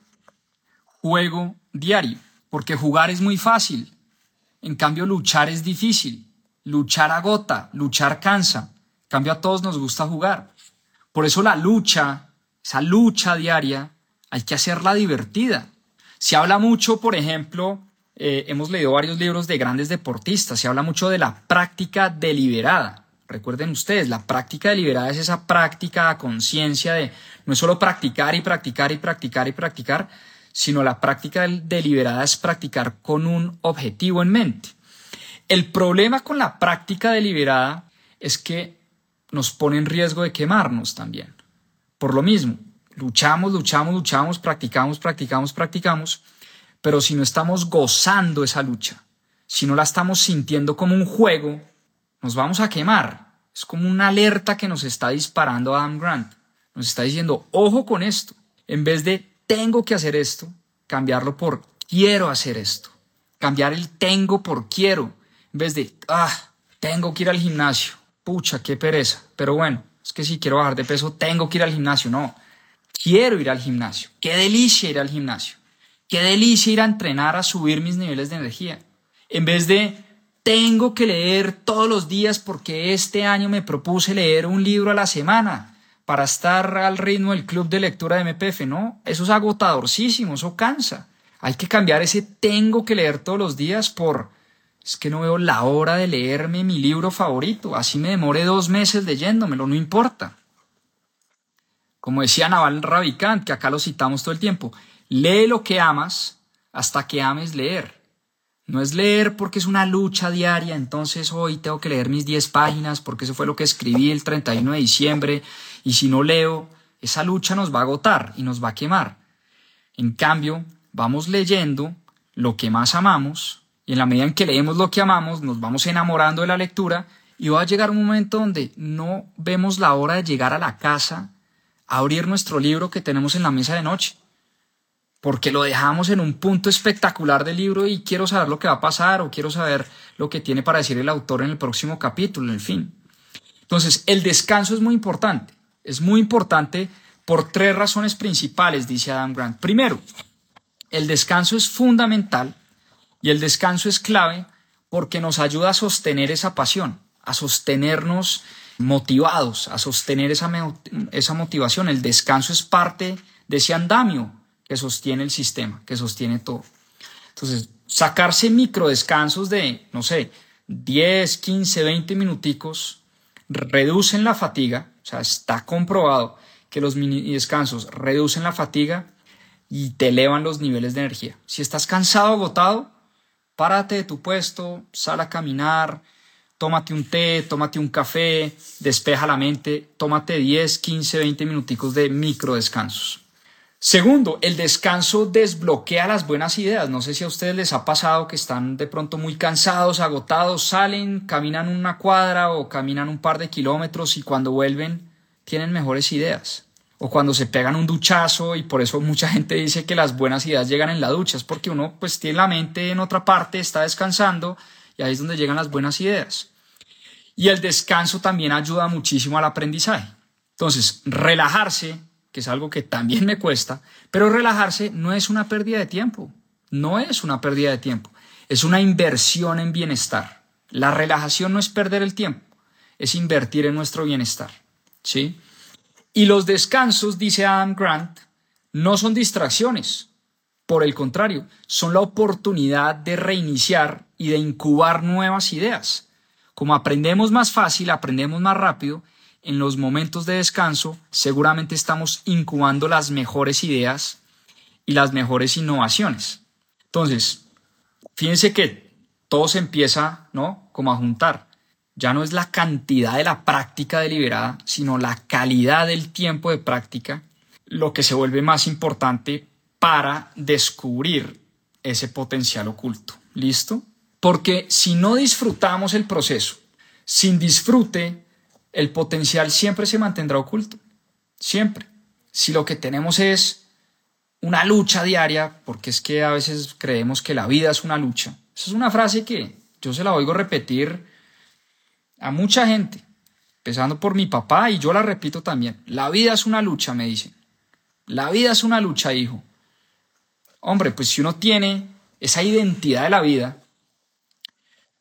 juego diario. Porque jugar es muy fácil. En cambio, luchar es difícil. Luchar agota, luchar cansa. En cambio, a todos nos gusta jugar. Por eso la lucha, esa lucha diaria, hay que hacerla divertida. Se habla mucho, por ejemplo, eh, hemos leído varios libros de grandes deportistas, se habla mucho de la práctica deliberada. Recuerden ustedes, la práctica deliberada es esa práctica a conciencia de no es solo practicar y practicar y practicar y practicar, sino la práctica deliberada es practicar con un objetivo en mente. El problema con la práctica deliberada es que nos pone en riesgo de quemarnos también. Por lo mismo, luchamos, luchamos, luchamos, practicamos, practicamos, practicamos, pero si no estamos gozando esa lucha, si no la estamos sintiendo como un juego, nos vamos a quemar. Es como una alerta que nos está disparando Adam Grant. Nos está diciendo, ojo con esto. En vez de tengo que hacer esto, cambiarlo por quiero hacer esto. Cambiar el tengo por quiero. En vez de, ah, tengo que ir al gimnasio pucha, qué pereza. Pero bueno, es que si quiero bajar de peso, tengo que ir al gimnasio. No, quiero ir al gimnasio. Qué delicia ir al gimnasio. Qué delicia ir a entrenar a subir mis niveles de energía. En vez de tengo que leer todos los días porque este año me propuse leer un libro a la semana para estar al ritmo del club de lectura de MPF. No, eso es agotadorcísimo, eso cansa. Hay que cambiar ese tengo que leer todos los días por es que no veo la hora de leerme mi libro favorito, así me demore dos meses leyéndomelo, no importa. Como decía Naval Ravikant, que acá lo citamos todo el tiempo, lee lo que amas hasta que ames leer. No es leer porque es una lucha diaria, entonces hoy tengo que leer mis 10 páginas porque eso fue lo que escribí el 31 de diciembre y si no leo, esa lucha nos va a agotar y nos va a quemar. En cambio, vamos leyendo lo que más amamos y en la medida en que leemos lo que amamos, nos vamos enamorando de la lectura y va a llegar un momento donde no vemos la hora de llegar a la casa, a abrir nuestro libro que tenemos en la mesa de noche. Porque lo dejamos en un punto espectacular del libro y quiero saber lo que va a pasar o quiero saber lo que tiene para decir el autor en el próximo capítulo, en fin. Entonces, el descanso es muy importante. Es muy importante por tres razones principales, dice Adam Grant. Primero, el descanso es fundamental y el descanso es clave porque nos ayuda a sostener esa pasión, a sostenernos motivados, a sostener esa, esa motivación. El descanso es parte de ese andamio que sostiene el sistema, que sostiene todo. Entonces, sacarse micro descansos de, no sé, 10, 15, 20 minuticos reducen la fatiga, o sea, está comprobado que los mini descansos reducen la fatiga y te elevan los niveles de energía. Si estás cansado, agotado, párate de tu puesto, sal a caminar, tómate un té, tómate un café, despeja la mente, tómate 10, 15, 20 minuticos de micro descansos. Segundo, el descanso desbloquea las buenas ideas. No sé si a ustedes les ha pasado que están de pronto muy cansados, agotados, salen, caminan una cuadra o caminan un par de kilómetros y cuando vuelven tienen mejores ideas o cuando se pegan un duchazo y por eso mucha gente dice que las buenas ideas llegan en la ducha, es porque uno pues tiene la mente en otra parte, está descansando y ahí es donde llegan las buenas ideas. Y el descanso también ayuda muchísimo al aprendizaje. Entonces, relajarse, que es algo que también me cuesta, pero relajarse no es una pérdida de tiempo, no es una pérdida de tiempo, es una inversión en bienestar. La relajación no es perder el tiempo, es invertir en nuestro bienestar. ¿Sí? Y los descansos, dice Adam Grant, no son distracciones. Por el contrario, son la oportunidad de reiniciar y de incubar nuevas ideas. Como aprendemos más fácil, aprendemos más rápido, en los momentos de descanso seguramente estamos incubando las mejores ideas y las mejores innovaciones. Entonces, fíjense que todo se empieza, ¿no? Como a juntar ya no es la cantidad de la práctica deliberada, sino la calidad del tiempo de práctica. lo que se vuelve más importante para descubrir ese potencial oculto. ¿Listo? Porque si no disfrutamos el proceso, sin disfrute, el potencial siempre se mantendrá oculto. Siempre. Si lo que tenemos es una lucha diaria, porque es que a veces creemos que la vida es una lucha. Esa es una frase que yo se la oigo repetir a mucha gente, empezando por mi papá y yo la repito también. La vida es una lucha, me dicen. La vida es una lucha, hijo. Hombre, pues si uno tiene esa identidad de la vida,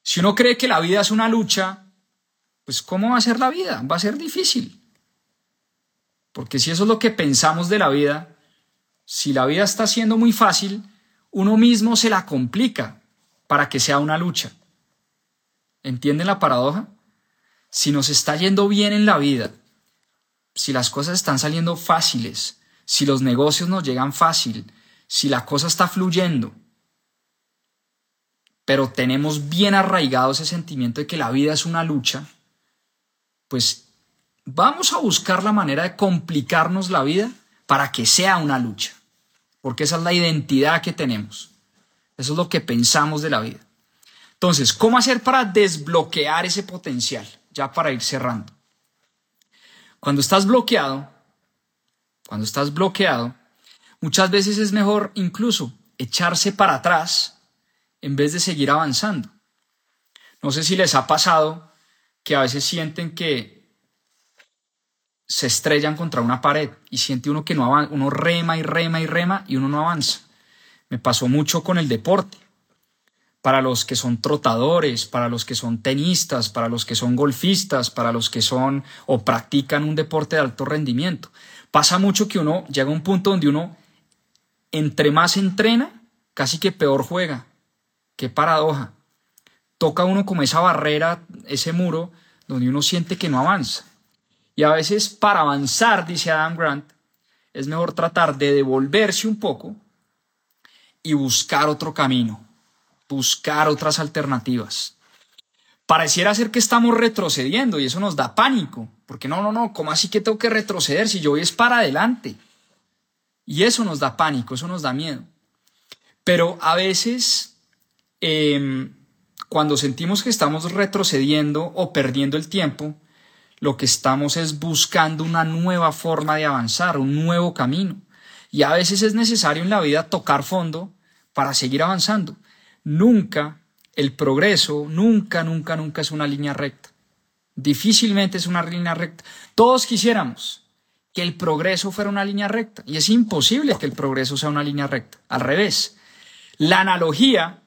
si uno cree que la vida es una lucha, pues ¿cómo va a ser la vida? Va a ser difícil. Porque si eso es lo que pensamos de la vida, si la vida está siendo muy fácil, uno mismo se la complica para que sea una lucha. ¿Entienden la paradoja? Si nos está yendo bien en la vida, si las cosas están saliendo fáciles, si los negocios nos llegan fácil, si la cosa está fluyendo, pero tenemos bien arraigado ese sentimiento de que la vida es una lucha, pues vamos a buscar la manera de complicarnos la vida para que sea una lucha, porque esa es la identidad que tenemos, eso es lo que pensamos de la vida. Entonces, ¿cómo hacer para desbloquear ese potencial? Ya para ir cerrando. Cuando estás bloqueado, cuando estás bloqueado, muchas veces es mejor incluso echarse para atrás en vez de seguir avanzando. No sé si les ha pasado que a veces sienten que se estrellan contra una pared y siente uno que no avanza, uno rema y rema y rema y uno no avanza. Me pasó mucho con el deporte. Para los que son trotadores, para los que son tenistas, para los que son golfistas, para los que son o practican un deporte de alto rendimiento. Pasa mucho que uno llega a un punto donde uno, entre más entrena, casi que peor juega. Qué paradoja. Toca uno como esa barrera, ese muro, donde uno siente que no avanza. Y a veces para avanzar, dice Adam Grant, es mejor tratar de devolverse un poco y buscar otro camino, buscar otras alternativas. Pareciera ser que estamos retrocediendo y eso nos da pánico, porque no, no, no, ¿cómo así que tengo que retroceder si yo voy es para adelante? Y eso nos da pánico, eso nos da miedo. Pero a veces Em, cuando sentimos que estamos retrocediendo o perdiendo el tiempo, lo que estamos es buscando una nueva forma de avanzar, un nuevo camino. Y a veces es necesario en la vida tocar fondo para seguir avanzando. Nunca el progreso, nunca, nunca, nunca es una línea recta. Difícilmente es una línea recta. Todos quisiéramos que el progreso fuera una línea recta. Y es imposible que el progreso sea una línea recta. Al revés. La analogía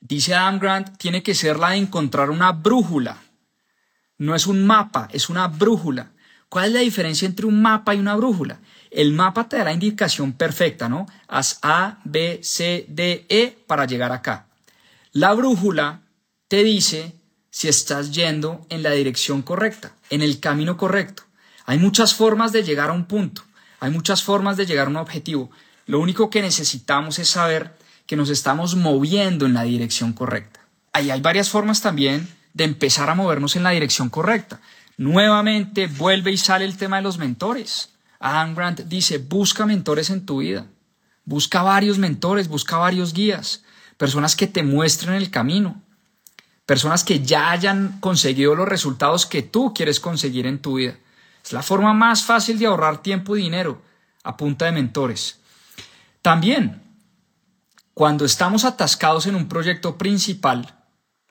dice Adam Grant, tiene que ser la de encontrar una brújula. No es un mapa, es una brújula. ¿Cuál es la diferencia entre un mapa y una brújula? El mapa te da la indicación perfecta, ¿no? Haz A, B, C, D, E para llegar acá. La brújula te dice si estás yendo en la dirección correcta, en el camino correcto. Hay muchas formas de llegar a un punto, hay muchas formas de llegar a un objetivo. Lo único que necesitamos es saber que nos estamos moviendo en la dirección correcta. Ahí hay varias formas también de empezar a movernos en la dirección correcta. Nuevamente vuelve y sale el tema de los mentores. Adam Grant dice, busca mentores en tu vida. Busca varios mentores, busca varios guías, personas que te muestren el camino, personas que ya hayan conseguido los resultados que tú quieres conseguir en tu vida. Es la forma más fácil de ahorrar tiempo y dinero a punta de mentores. También cuando estamos atascados en un proyecto principal,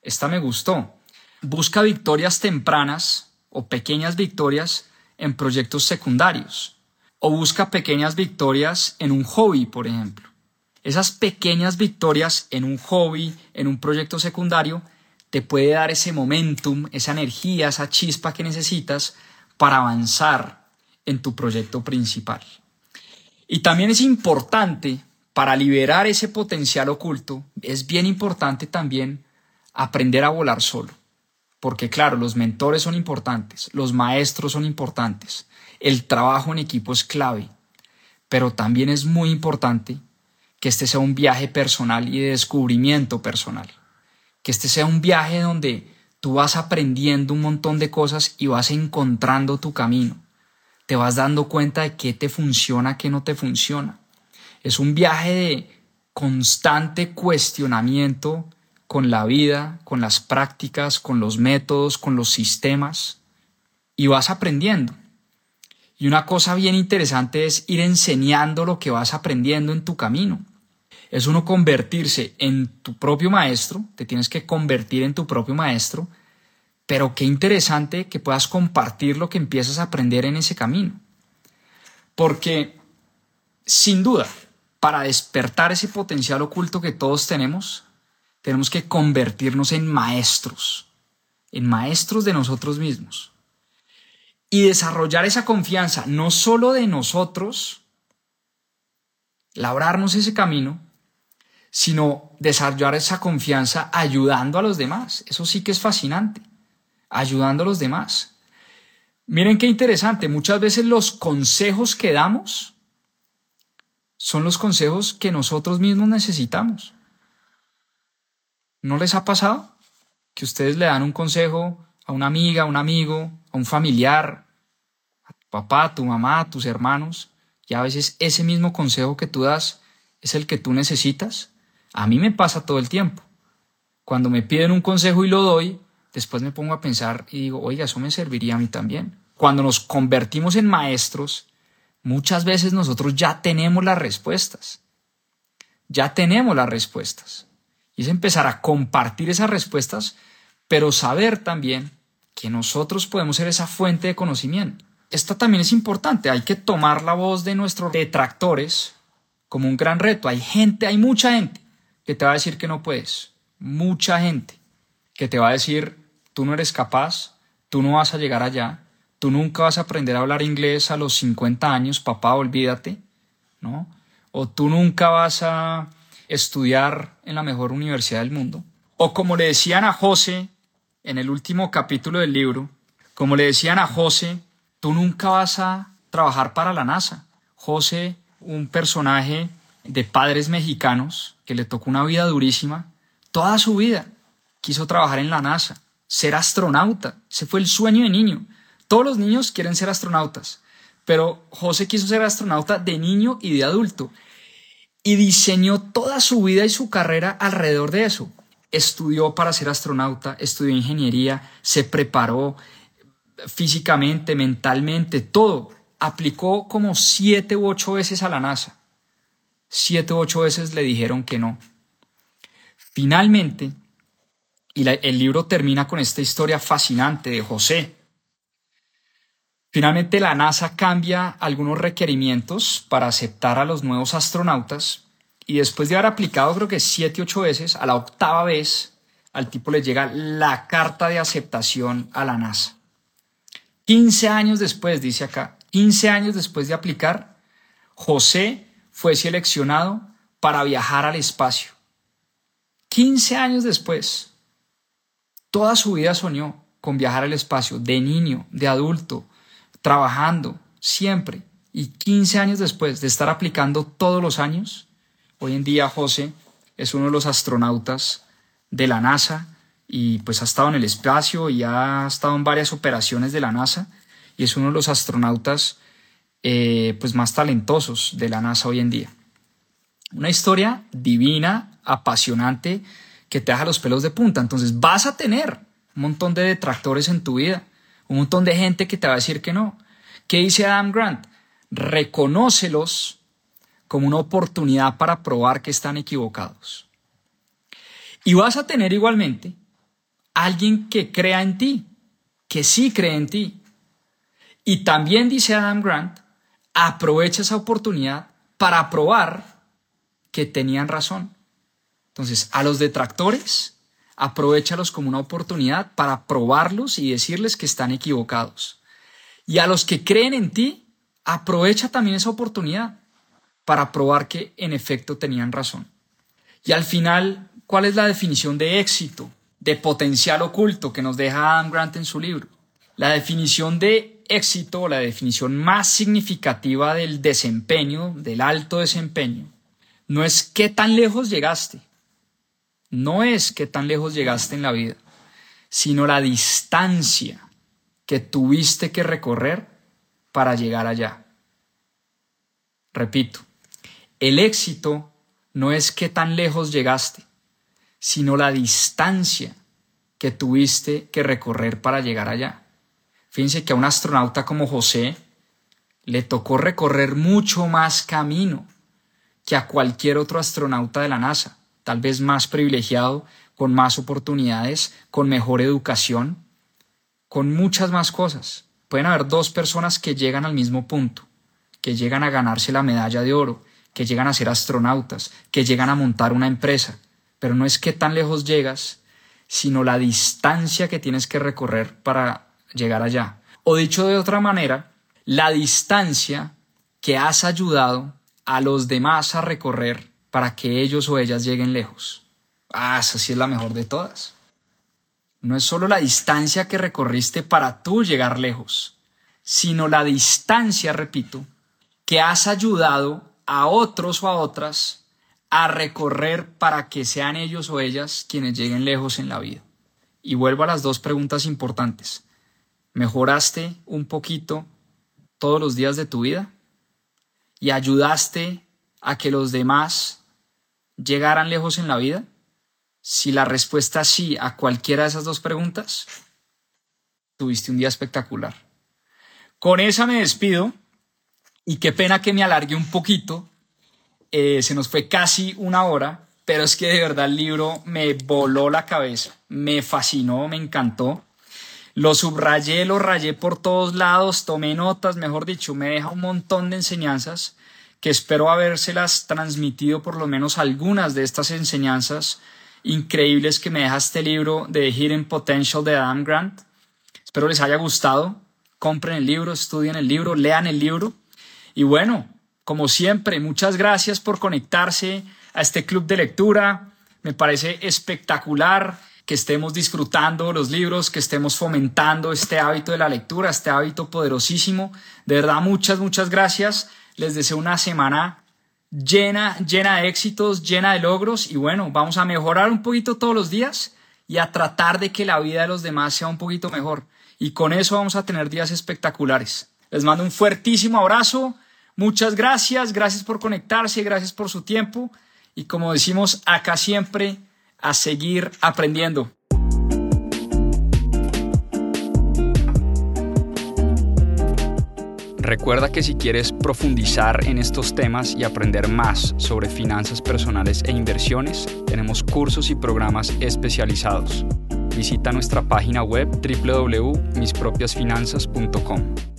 esta me gustó, busca victorias tempranas o pequeñas victorias en proyectos secundarios o busca pequeñas victorias en un hobby, por ejemplo. Esas pequeñas victorias en un hobby, en un proyecto secundario, te puede dar ese momentum, esa energía, esa chispa que necesitas para avanzar en tu proyecto principal. Y también es importante para liberar ese potencial oculto, es bien importante también aprender a volar solo. Porque claro, los mentores son importantes, los maestros son importantes, el trabajo en equipo es clave, pero también es muy importante que este sea un viaje personal y de descubrimiento personal. Que este sea un viaje donde tú vas aprendiendo un montón de cosas y vas encontrando tu camino. te vas dando cuenta de qué te funciona, qué no te funciona. Es un viaje de constante cuestionamiento con la vida, con las prácticas, con los métodos, con los sistemas, y vas aprendiendo. Y una cosa bien interesante es ir enseñando lo que vas aprendiendo en tu camino. Es uno convertirse en tu propio maestro, te tienes que convertir en tu propio maestro, pero qué interesante que puedas compartir lo que empiezas a aprender en ese camino. Porque, sin duda, para despertar ese potencial oculto que todos tenemos, tenemos que convertirnos en maestros, en maestros de nosotros mismos y desarrollar esa confianza, no solo de nosotros, labrarnos ese camino, sino desarrollar esa confianza ayudando a los demás. Eso sí que es fascinante, ayudando a los demás. Miren qué interesante, muchas veces los consejos que damos son los consejos que nosotros mismos necesitamos. ¿No les ha pasado que ustedes le dan un consejo a una amiga, a un amigo, a un familiar, a tu papá, a tu mamá, a tus hermanos, y a veces ese mismo consejo que tú das es el que tú necesitas. A mí me pasa todo el tiempo. Cuando me piden un consejo y lo doy, después me pongo a pensar y digo, oiga, eso me serviría a mí también. Cuando nos convertimos en maestros, muchas veces nosotros ya tenemos las respuestas. Ya tenemos las respuestas. Y es empezar a compartir esas respuestas, pero saber también que nosotros podemos ser esa fuente de conocimiento. Esta también es importante, hay que tomar la voz de nuestros detractores como un gran reto. Hay gente, hay mucha gente que te va a decir que no puedes, mucha gente que te va a decir, tú no eres capaz, tú no vas a llegar allá, tú nunca vas a aprender a hablar inglés a los 50 años, papá, olvídate, ¿no? O tú nunca vas a estudiar en la mejor universidad del mundo. O como le decían a José en el último capítulo del libro, como le decían a José, tú nunca vas a trabajar para la NASA. José, un personaje de padres mexicanos que le tocó una vida durísima, toda su vida quiso trabajar en la NASA, ser astronauta, ese fue el sueño de niño. Todos los niños quieren ser astronautas, pero José quiso ser astronauta de niño y de adulto y diseñó toda su vida y su carrera alrededor de eso estudió para ser astronauta, estudió ingeniería, se preparó físicamente, mentalmente, todo. Aplicó como siete u ocho veces a la NASA. Siete u ocho veces le dijeron que no. Finalmente, y el libro termina con esta historia fascinante de José. Finalmente la NASA cambia algunos requerimientos para aceptar a los nuevos astronautas y después de haber aplicado creo que siete, ocho veces, a la octava vez, al tipo le llega la carta de aceptación a la NASA. 15 años después, dice acá, 15 años después de aplicar, José fue seleccionado para viajar al espacio. 15 años después, toda su vida soñó con viajar al espacio, de niño, de adulto, trabajando, siempre. Y 15 años después de estar aplicando todos los años, Hoy en día José es uno de los astronautas de la NASA y pues ha estado en el espacio y ha estado en varias operaciones de la NASA y es uno de los astronautas eh, pues más talentosos de la NASA hoy en día. Una historia divina, apasionante, que te deja los pelos de punta. Entonces vas a tener un montón de detractores en tu vida, un montón de gente que te va a decir que no. ¿Qué dice Adam Grant? Reconócelos como una oportunidad para probar que están equivocados. Y vas a tener igualmente alguien que crea en ti, que sí cree en ti. Y también dice Adam Grant, aprovecha esa oportunidad para probar que tenían razón. Entonces, a los detractores, aprovechalos como una oportunidad para probarlos y decirles que están equivocados. Y a los que creen en ti, aprovecha también esa oportunidad para probar que en efecto tenían razón. Y al final, ¿cuál es la definición de éxito, de potencial oculto que nos deja Adam Grant en su libro? La definición de éxito, la definición más significativa del desempeño, del alto desempeño, no es qué tan lejos llegaste, no es qué tan lejos llegaste en la vida, sino la distancia que tuviste que recorrer para llegar allá. Repito, el éxito no es qué tan lejos llegaste, sino la distancia que tuviste que recorrer para llegar allá. Fíjense que a un astronauta como José le tocó recorrer mucho más camino que a cualquier otro astronauta de la NASA, tal vez más privilegiado, con más oportunidades, con mejor educación, con muchas más cosas. Pueden haber dos personas que llegan al mismo punto, que llegan a ganarse la medalla de oro, que llegan a ser astronautas, que llegan a montar una empresa, pero no es que tan lejos llegas, sino la distancia que tienes que recorrer para llegar allá. O dicho de otra manera, la distancia que has ayudado a los demás a recorrer para que ellos o ellas lleguen lejos. Ah, esa sí es la mejor de todas. No es solo la distancia que recorriste para tú llegar lejos, sino la distancia, repito, que has ayudado a otros o a otras a recorrer para que sean ellos o ellas quienes lleguen lejos en la vida. Y vuelvo a las dos preguntas importantes. ¿Mejoraste un poquito todos los días de tu vida? ¿Y ayudaste a que los demás llegaran lejos en la vida? Si la respuesta es sí a cualquiera de esas dos preguntas, tuviste un día espectacular. Con esa me despido y qué pena que me alargue un poquito eh, se nos fue casi una hora, pero es que de verdad el libro me voló la cabeza, me fascinó, me encantó. Lo subrayé, lo rayé por todos lados, tomé notas, mejor dicho, me deja un montón de enseñanzas que espero habérselas transmitido por lo menos algunas de estas enseñanzas increíbles que me deja este libro de Hidden Potential de Adam Grant. Espero les haya gustado. Compren el libro, estudien el libro, lean el libro. Y bueno, como siempre, muchas gracias por conectarse a este club de lectura. Me parece espectacular que estemos disfrutando los libros, que estemos fomentando este hábito de la lectura, este hábito poderosísimo. De verdad, muchas, muchas gracias. Les deseo una semana llena, llena de éxitos, llena de logros y bueno, vamos a mejorar un poquito todos los días y a tratar de que la vida de los demás sea un poquito mejor. Y con eso vamos a tener días espectaculares. Les mando un fuertísimo abrazo. Muchas gracias, gracias por conectarse, gracias por su tiempo y como decimos acá siempre, a seguir aprendiendo. Recuerda que si quieres profundizar en estos temas y aprender más sobre finanzas personales e inversiones, tenemos cursos y programas especializados. Visita nuestra página web www.mispropiasfinanzas.com.